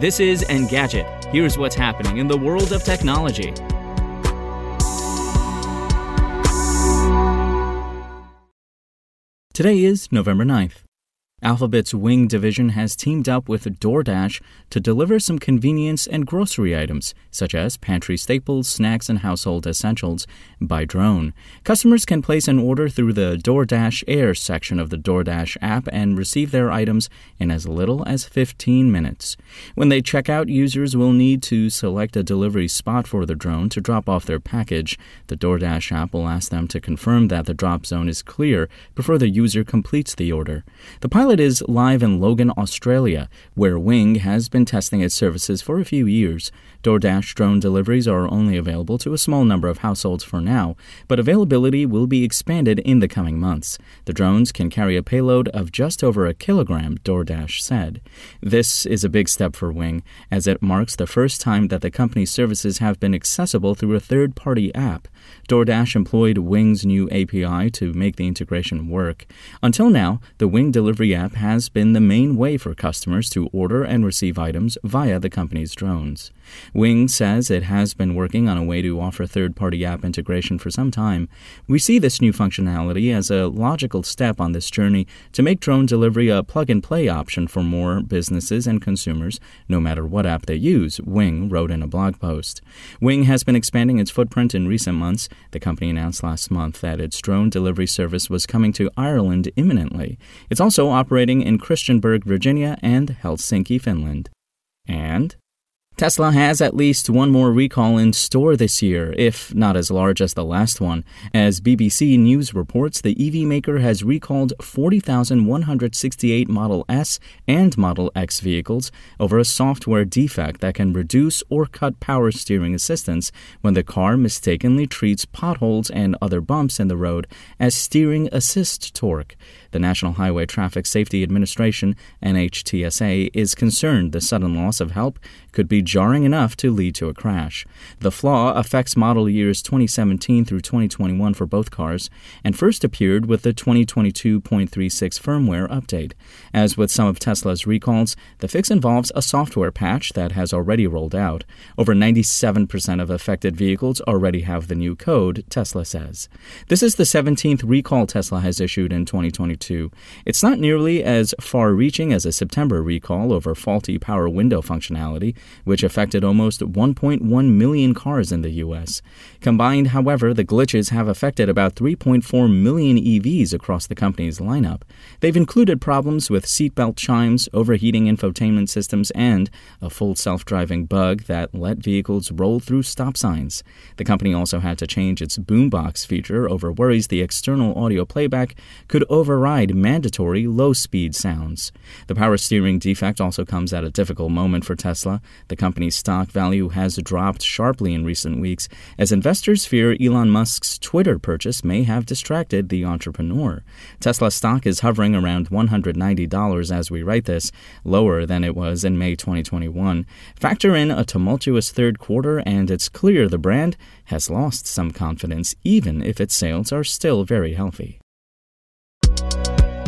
This is Engadget. Here's what's happening in the world of technology. Today is November 9th. Alphabet's Wing division has teamed up with DoorDash to deliver some convenience and grocery items, such as pantry staples, snacks, and household essentials, by drone. Customers can place an order through the DoorDash Air section of the DoorDash app and receive their items in as little as 15 minutes. When they check out, users will need to select a delivery spot for the drone to drop off their package. The DoorDash app will ask them to confirm that the drop zone is clear before the user completes the order. The pilot pilot is live in Logan, Australia, where Wing has been testing its services for a few years. DoorDash drone deliveries are only available to a small number of households for now, but availability will be expanded in the coming months. The drones can carry a payload of just over a kilogram, DoorDash said. This is a big step for Wing, as it marks the first time that the company's services have been accessible through a third party app. DoorDash employed Wing's new API to make the integration work. Until now, the Wing delivery app has been the main way for customers to order and receive items via the company's drones. Wing says it has been working on a way to offer third party app integration for some time. We see this new functionality as a logical step on this journey to make drone delivery a plug and play option for more businesses and consumers, no matter what app they use, Wing wrote in a blog post. Wing has been expanding its footprint in recent months. The company announced last month that its drone delivery service was coming to Ireland imminently. It's also operating in Christiansburg, Virginia, and Helsinki, Finland. And Tesla has at least one more recall in store this year, if not as large as the last one. As BBC News reports, the EV maker has recalled 40,168 Model S and Model X vehicles over a software defect that can reduce or cut power steering assistance when the car mistakenly treats potholes and other bumps in the road as steering assist torque. The National Highway Traffic Safety Administration, NHTSA, is concerned the sudden loss of help could be jarring enough to lead to a crash. The flaw affects model years 2017 through 2021 for both cars and first appeared with the 2022.36 firmware update. As with some of Tesla's recalls, the fix involves a software patch that has already rolled out. Over 97% of affected vehicles already have the new code, Tesla says. This is the 17th recall Tesla has issued in 2022 it's not nearly as far reaching as a September recall over faulty power window functionality, which affected almost 1.1 million cars in the U.S. Combined, however, the glitches have affected about 3.4 million EVs across the company's lineup. They've included problems with seatbelt chimes, overheating infotainment systems, and a full self driving bug that let vehicles roll through stop signs. The company also had to change its boombox feature over worries the external audio playback could override override mandatory low speed sounds. The power steering defect also comes at a difficult moment for Tesla. The company's stock value has dropped sharply in recent weeks as investors fear Elon Musk's Twitter purchase may have distracted the entrepreneur. Tesla stock is hovering around $190 as we write this, lower than it was in May 2021. Factor in a tumultuous third quarter, and it's clear the brand has lost some confidence, even if its sales are still very healthy.